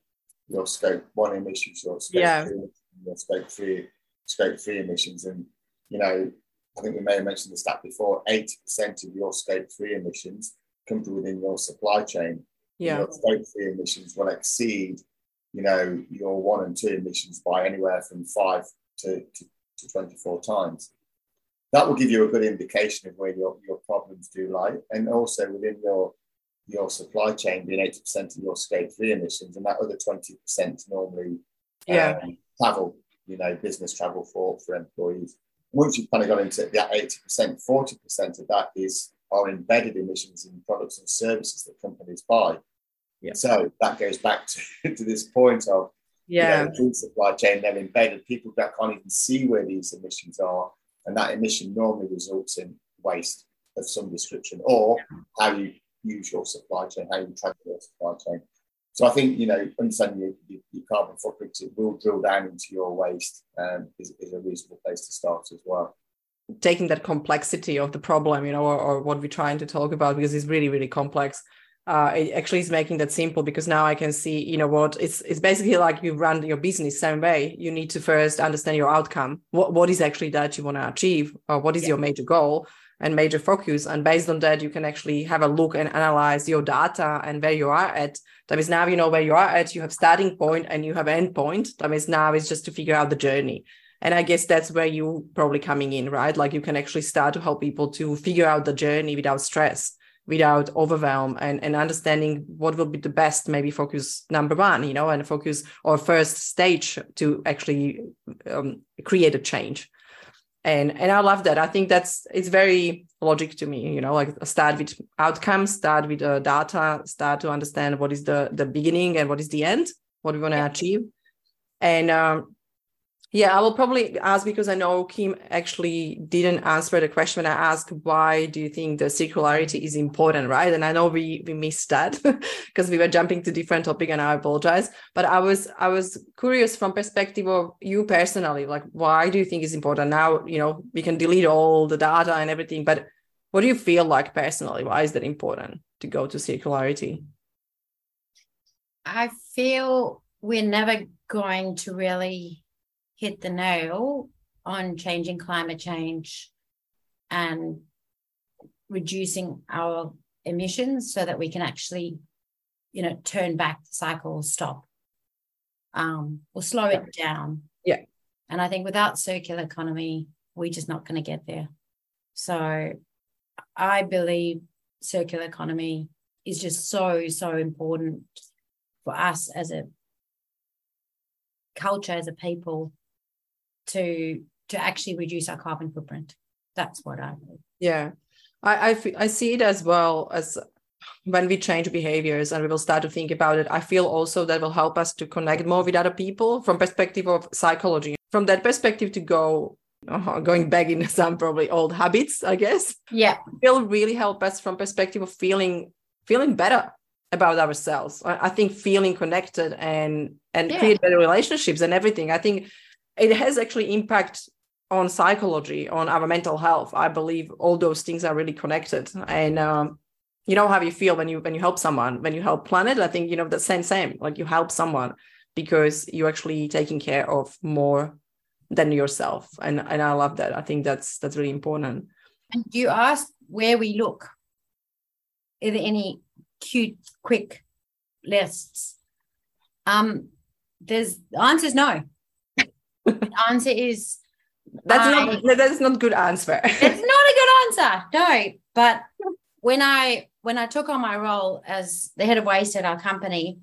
your scope one emissions, your scope yeah. three, your scope three scope three emissions. And, you know, I think we may have mentioned the stat before 80% of your scope three emissions come from within your supply chain. Yeah. Your scope three emissions will exceed, you know, your one and two emissions by anywhere from five to, to, to 24 times. That will give you a good indication of where your, your problems do lie. And also within your your supply chain being 80% of your scope three emissions, and that other 20% normally yeah. Um, travel you know, business travel for, for employees. Once you've kind of got into that 80%, 40% of that is are embedded emissions in products and services that companies buy. Yeah. So that goes back to, to this point of yeah. you know, supply chain, they're embedded. People that can't even see where these emissions are. And that emission normally results in waste of some description or how you use your supply chain, how you track your supply chain. So I think you know understanding your, your, your carbon footprint it will drill down into your waste um, is, is a reasonable place to start as well. Taking that complexity of the problem, you know, or, or what we're trying to talk about because it's really really complex. Uh, it actually is making that simple because now I can see, you know, what it's it's basically like you run your business same way. You need to first understand your outcome. What what is actually that you want to achieve, or what is yeah. your major goal, and major focus. And based on that, you can actually have a look and analyze your data and where you are at. That means now you know where you are at, you have starting point and you have end point. That means now it's just to figure out the journey. And I guess that's where you probably coming in, right? Like you can actually start to help people to figure out the journey without stress, without overwhelm and, and understanding what will be the best maybe focus number one, you know, and focus or first stage to actually um, create a change and and i love that i think that's it's very logic to me you know like start with outcomes start with the data start to understand what is the the beginning and what is the end what we want to yeah. achieve and um, yeah, I will probably ask because I know Kim actually didn't answer the question when I asked why do you think the circularity is important, right? And I know we we missed that because we were jumping to different topic and I apologize. But I was I was curious from perspective of you personally, like why do you think it's important? Now, you know, we can delete all the data and everything, but what do you feel like personally why is that important to go to circularity i feel we're never going to really hit the nail on changing climate change and reducing our emissions so that we can actually you know turn back the cycle stop um or slow yeah. it down. Yeah. And i think without circular economy we're just not going to get there. So i believe circular economy is just so so important for us as a culture as a people to to actually reduce our carbon footprint. That's what i yeah. I, I, I see it as well as when we change behaviors and we will start to think about it i feel also that will help us to connect more with other people from perspective of psychology. From that perspective to go uh, going back in some probably old habits i guess. Yeah. Will really help us from perspective of feeling feeling better about ourselves. I, I think feeling connected and and yeah. create better relationships and everything. I think it has actually impact on psychology, on our mental health. I believe all those things are really connected. And um, you know how you feel when you when you help someone, when you help planet. I think you know the same same. Like you help someone because you're actually taking care of more than yourself. And and I love that. I think that's that's really important. And you asked where we look. Are there any cute, quick lists? Um, there's the answer is no. The answer is that's I, not that's not good answer. it's not a good answer. No, but when I when I took on my role as the head of waste at our company,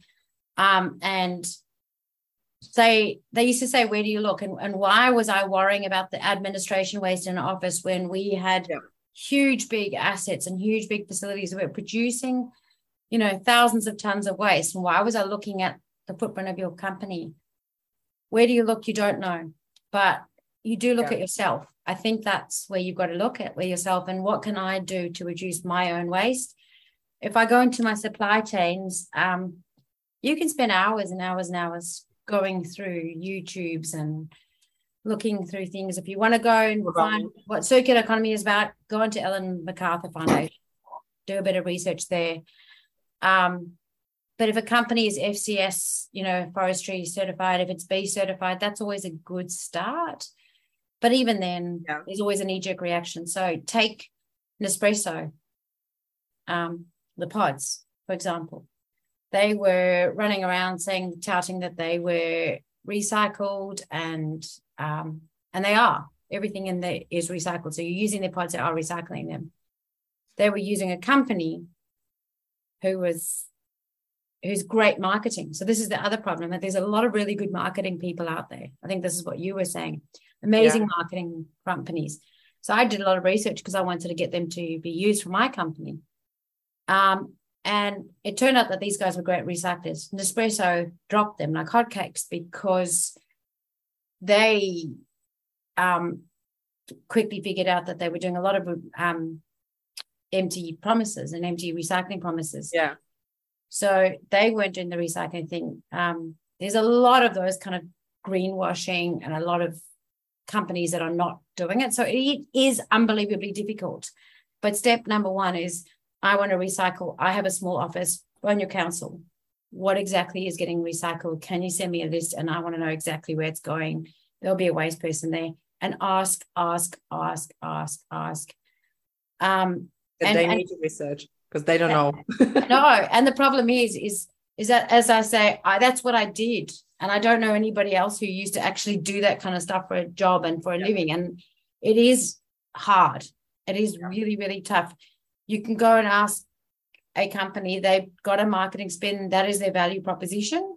um, and they they used to say, "Where do you look?" and, and why was I worrying about the administration waste in office when we had yeah. huge big assets and huge big facilities that were producing, you know, thousands of tons of waste? And why was I looking at the footprint of your company? Where do you look? You don't know, but you do look yeah. at yourself. I think that's where you've got to look at where yourself and what can I do to reduce my own waste. If I go into my supply chains, um, you can spend hours and hours and hours going through YouTubes and looking through things. If you want to go and find what circular economy is about, go into Ellen MacArthur Foundation, do a bit of research there. Um, but if a company is FCS, you know, forestry certified, if it's B certified, that's always a good start. But even then, yeah. there's always a knee jerk reaction. So take Nespresso, um, the pods, for example. They were running around saying, touting that they were recycled and um, and they are. Everything in there is recycled. So you're using their pods that are recycling them. They were using a company who was who's great marketing. So this is the other problem that there's a lot of really good marketing people out there. I think this is what you were saying amazing yeah. marketing companies. So I did a lot of research because I wanted to get them to be used for my company. Um, and it turned out that these guys were great recyclers. Nespresso dropped them like hotcakes because they um, quickly figured out that they were doing a lot of um, empty promises and empty recycling promises. Yeah. So they weren't doing the recycling thing. Um, there's a lot of those kind of greenwashing and a lot of companies that are not doing it. So it is unbelievably difficult. But step number one is I want to recycle. I have a small office on your council. What exactly is getting recycled? Can you send me a list? And I want to know exactly where it's going. There'll be a waste person there. And ask, ask, ask, ask, ask. Um, and, they need to research because they don't know. no, and the problem is, is, is that as I say, I, that's what I did. And I don't know anybody else who used to actually do that kind of stuff for a job and for a yeah. living. And it is hard. It is yeah. really, really tough. You can go and ask a company, they've got a marketing spin, that is their value proposition.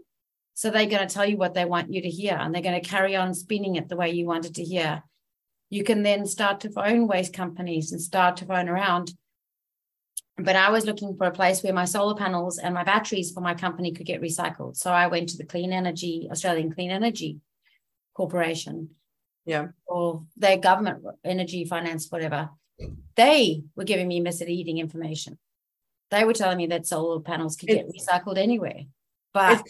So they're going to tell you what they want you to hear, and they're going to carry on spinning it the way you wanted to hear. You can then start to phone waste companies and start to phone around but I was looking for a place where my solar panels and my batteries for my company could get recycled. So I went to the Clean Energy, Australian Clean Energy Corporation. Yeah. Or their government energy finance, whatever. They were giving me misleading information. They were telling me that solar panels could get recycled anywhere. But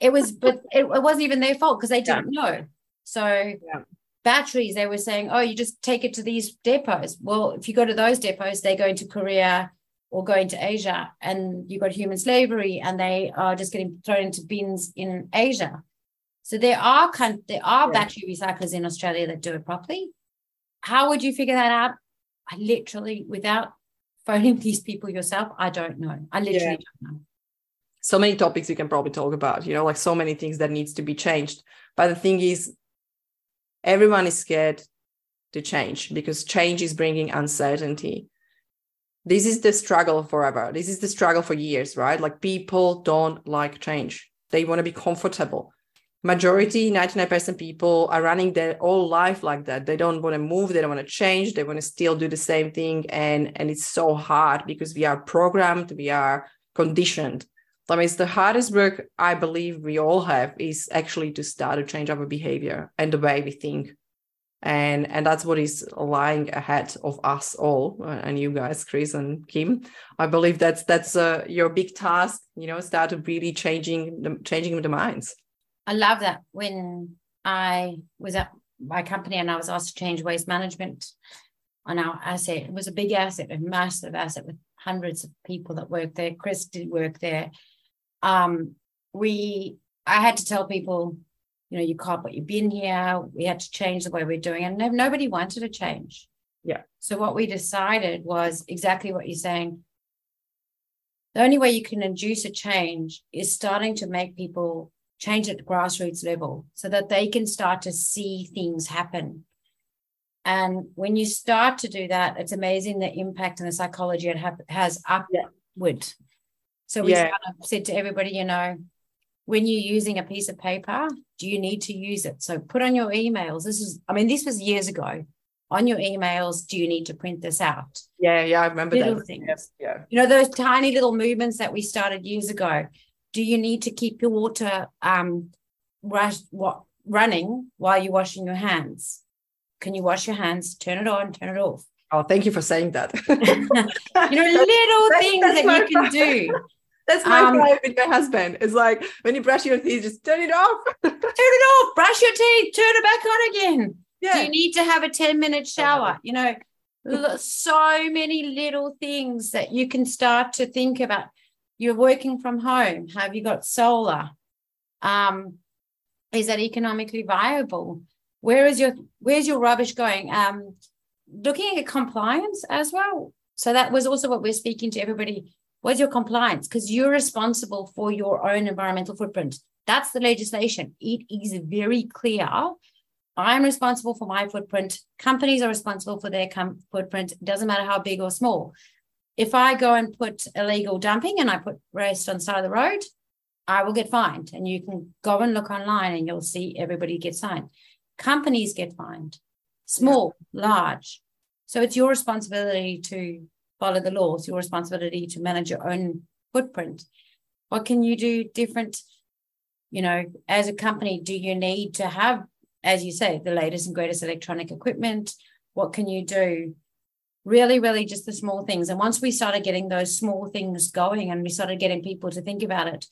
it was, but it, it, wasn't even their fault because they didn't yeah. know. So, yeah. Batteries, they were saying, oh, you just take it to these depots. Well, if you go to those depots, they're going to Korea or going to Asia, and you've got human slavery, and they are just getting thrown into bins in Asia. So there are there are yeah. battery recyclers in Australia that do it properly. How would you figure that out? I literally, without phoning these people yourself, I don't know. I literally yeah. don't know. So many topics you can probably talk about, you know, like so many things that needs to be changed. But the thing is, everyone is scared to change because change is bringing uncertainty. This is the struggle forever. This is the struggle for years right? Like people don't like change. They want to be comfortable. Majority 99% people are running their whole life like that. They don't want to move they don't want to change they want to still do the same thing and and it's so hard because we are programmed we are conditioned that means the hardest work i believe we all have is actually to start to change our behavior and the way we think. And and that's what is lying ahead of us all uh, and you guys chris and kim. I believe that's that's uh, your big task you know start to really changing the changing the minds. I love that. When i was at my company and i was asked to change waste management on our asset it was a big asset a massive asset with hundreds of people that work there. Chris did work there um we i had to tell people you know, you can't put your bin here. We had to change the way we're doing it. And nobody wanted to change. Yeah. So what we decided was exactly what you're saying. The only way you can induce a change is starting to make people change at the grassroots level so that they can start to see things happen. And when you start to do that, it's amazing the impact and the psychology it ha- has upward. So we yeah. said to everybody, you know, when you're using a piece of paper, do you need to use it? So put on your emails. This is, I mean, this was years ago. On your emails, do you need to print this out? Yeah, yeah, I remember little that. Things. Yes, yeah. You know, those tiny little movements that we started years ago. Do you need to keep your water um rush, what, running while you're washing your hands? Can you wash your hands, turn it on, turn it off? Oh, thank you for saying that. you know, little that's, things that's that you can do. That's my um, fight with my husband. It's like when you brush your teeth, just turn it off. turn it off. Brush your teeth. Turn it back on again. Yeah. Do you need to have a 10 minute shower? You know, so many little things that you can start to think about. You're working from home. Have you got solar? Um, is that economically viable? Where is your where's your rubbish going? Um, looking at compliance as well. So that was also what we're speaking to everybody What's your compliance? Because you're responsible for your own environmental footprint. That's the legislation. It is very clear. I'm responsible for my footprint. Companies are responsible for their com- footprint. It doesn't matter how big or small. If I go and put illegal dumping and I put waste on the side of the road, I will get fined. And you can go and look online and you'll see everybody gets fined. Companies get fined, small, yeah. large. So it's your responsibility to follow the laws, your responsibility to manage your own footprint. What can you do different? You know, as a company, do you need to have, as you say, the latest and greatest electronic equipment? What can you do? Really, really just the small things. And once we started getting those small things going and we started getting people to think about it,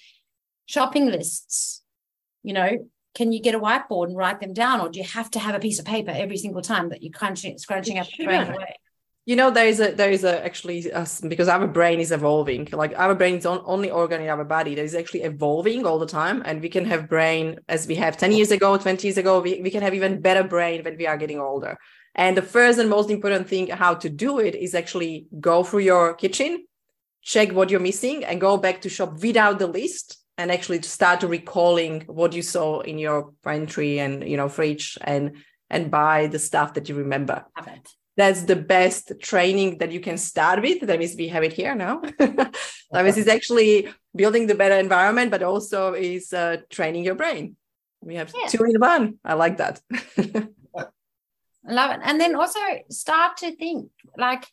shopping lists, you know, can you get a whiteboard and write them down? Or do you have to have a piece of paper every single time that you're crunching, scrunching up, throwing away? you know there is a there is a actually uh, a, because our brain is evolving like our brain is on, only organ in our body that is actually evolving all the time and we can have brain as we have 10 years ago 20 years ago we, we can have even better brain when we are getting older and the first and most important thing how to do it is actually go through your kitchen check what you're missing and go back to shop without the list and actually to start recalling what you saw in your pantry and you know fridge and and buy the stuff that you remember that's the best training that you can start with. That means we have it here now. that means it's actually building the better environment, but also is uh, training your brain. We have yeah. two in the one. I like that. Love it. And then also start to think like,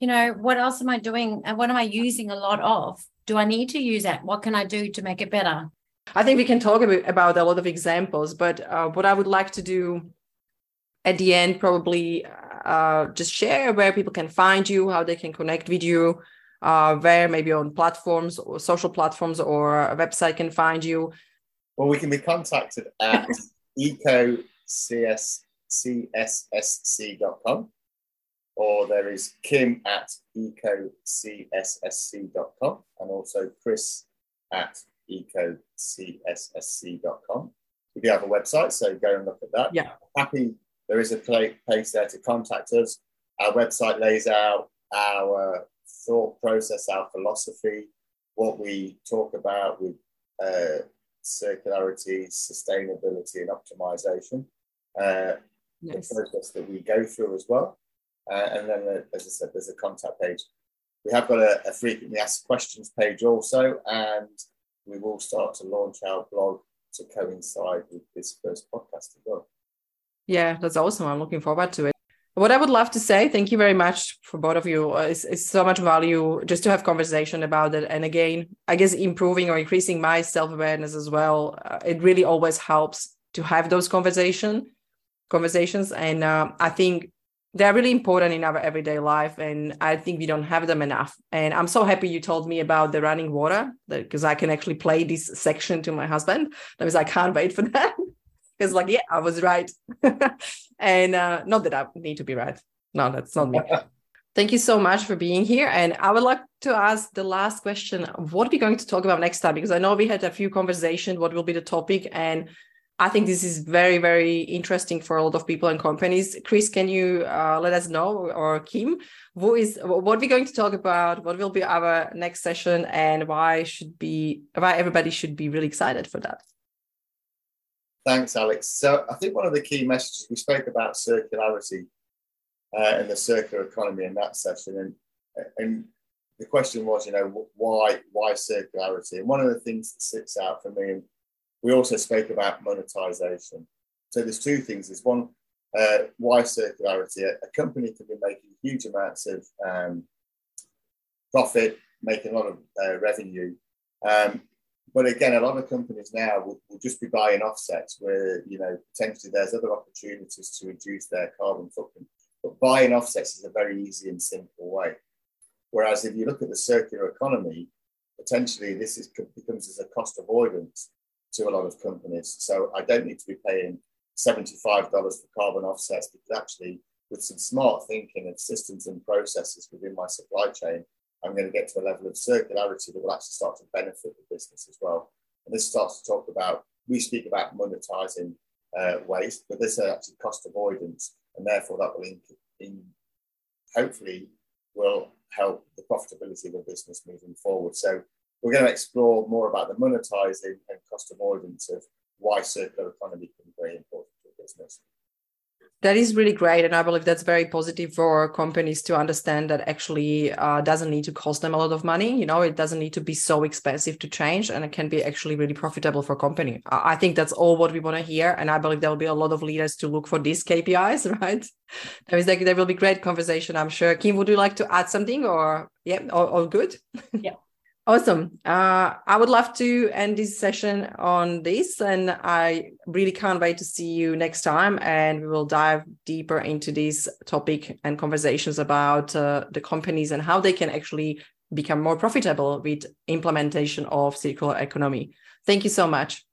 you know, what else am I doing and what am I using a lot of? Do I need to use that? What can I do to make it better? I think we can talk about a lot of examples, but uh, what I would like to do at the end probably uh, just share where people can find you, how they can connect with you, uh, where maybe on platforms or social platforms or a website can find you. Well, we can be contacted at ecocs ecoccsc.com or there is Kim at ecocssc.com and also Chris at ecocssc.com. We do have a website, so go and look at that. Yeah. Happy there is a place there to contact us. Our website lays out our thought process, our philosophy, what we talk about with uh, circularity, sustainability, and optimization. Uh, nice. The process that we go through as well. Uh, and then, uh, as I said, there's a contact page. We have got a, a, frequently asked questions page also, and we will start to launch our blog to coincide with this first podcast as well. Yeah, that's awesome. I'm looking forward to it. What I would love to say, thank you very much for both of you. Uh, it's, it's so much value just to have conversation about it. And again, I guess improving or increasing my self awareness as well. Uh, it really always helps to have those conversation conversations. And uh, I think they're really important in our everyday life and i think we don't have them enough. And i'm so happy you told me about the running water because i can actually play this section to my husband. That means i can't wait for that because like yeah i was right. And uh, not that i need to be right. No that's not me. Thank you so much for being here and i would like to ask the last question. What are we going to talk about next time? Because i know we had a few conversations what will be the topic and I think this is very, very interesting for a lot of people and companies. Chris, can you uh, let us know, or Kim, who is what we're going to talk about? What will be our next session, and why should be why everybody should be really excited for that? Thanks, Alex. So I think one of the key messages we spoke about circularity uh, and the circular economy in that session, and and the question was, you know, why why circularity? And one of the things that sits out for me we also spoke about monetization. So there's two things. There's one, uh, why circularity? A, a, company can be making huge amounts of um, profit, making a lot of uh, revenue. Um, but again, a lot of companies now will, will, just be buying offsets where, you know, potentially there's other opportunities to reduce their carbon footprint. But buying offsets is a very easy and simple way. Whereas if you look at the circular economy, potentially this is, becomes as a cost avoidance to a lot of companies. So I don't need to be paying $75 for carbon offsets because actually, with some smart thinking and systems and processes within my supply chain, I'm going to get to a level of circularity that will actually start to benefit the business as well. And this starts to talk about, we speak about monetizing uh, waste, but this is actually cost avoidance. And therefore, that will in, in, hopefully will help the profitability of the business moving forward. So we're going to explore more about the monetizing and cost avoidance of why circular economy can be very important to a business. That is really great, and I believe that's very positive for companies to understand that actually uh, doesn't need to cost them a lot of money. You know, it doesn't need to be so expensive to change, and it can be actually really profitable for a company. I think that's all what we want to hear, and I believe there will be a lot of leaders to look for these KPIs. Right? There is like there will be great conversation. I'm sure. Kim, would you like to add something, or yeah, all, all good? Yeah. Awesome. Uh, I would love to end this session on this, and I really can't wait to see you next time. And we will dive deeper into this topic and conversations about uh, the companies and how they can actually become more profitable with implementation of circular economy. Thank you so much.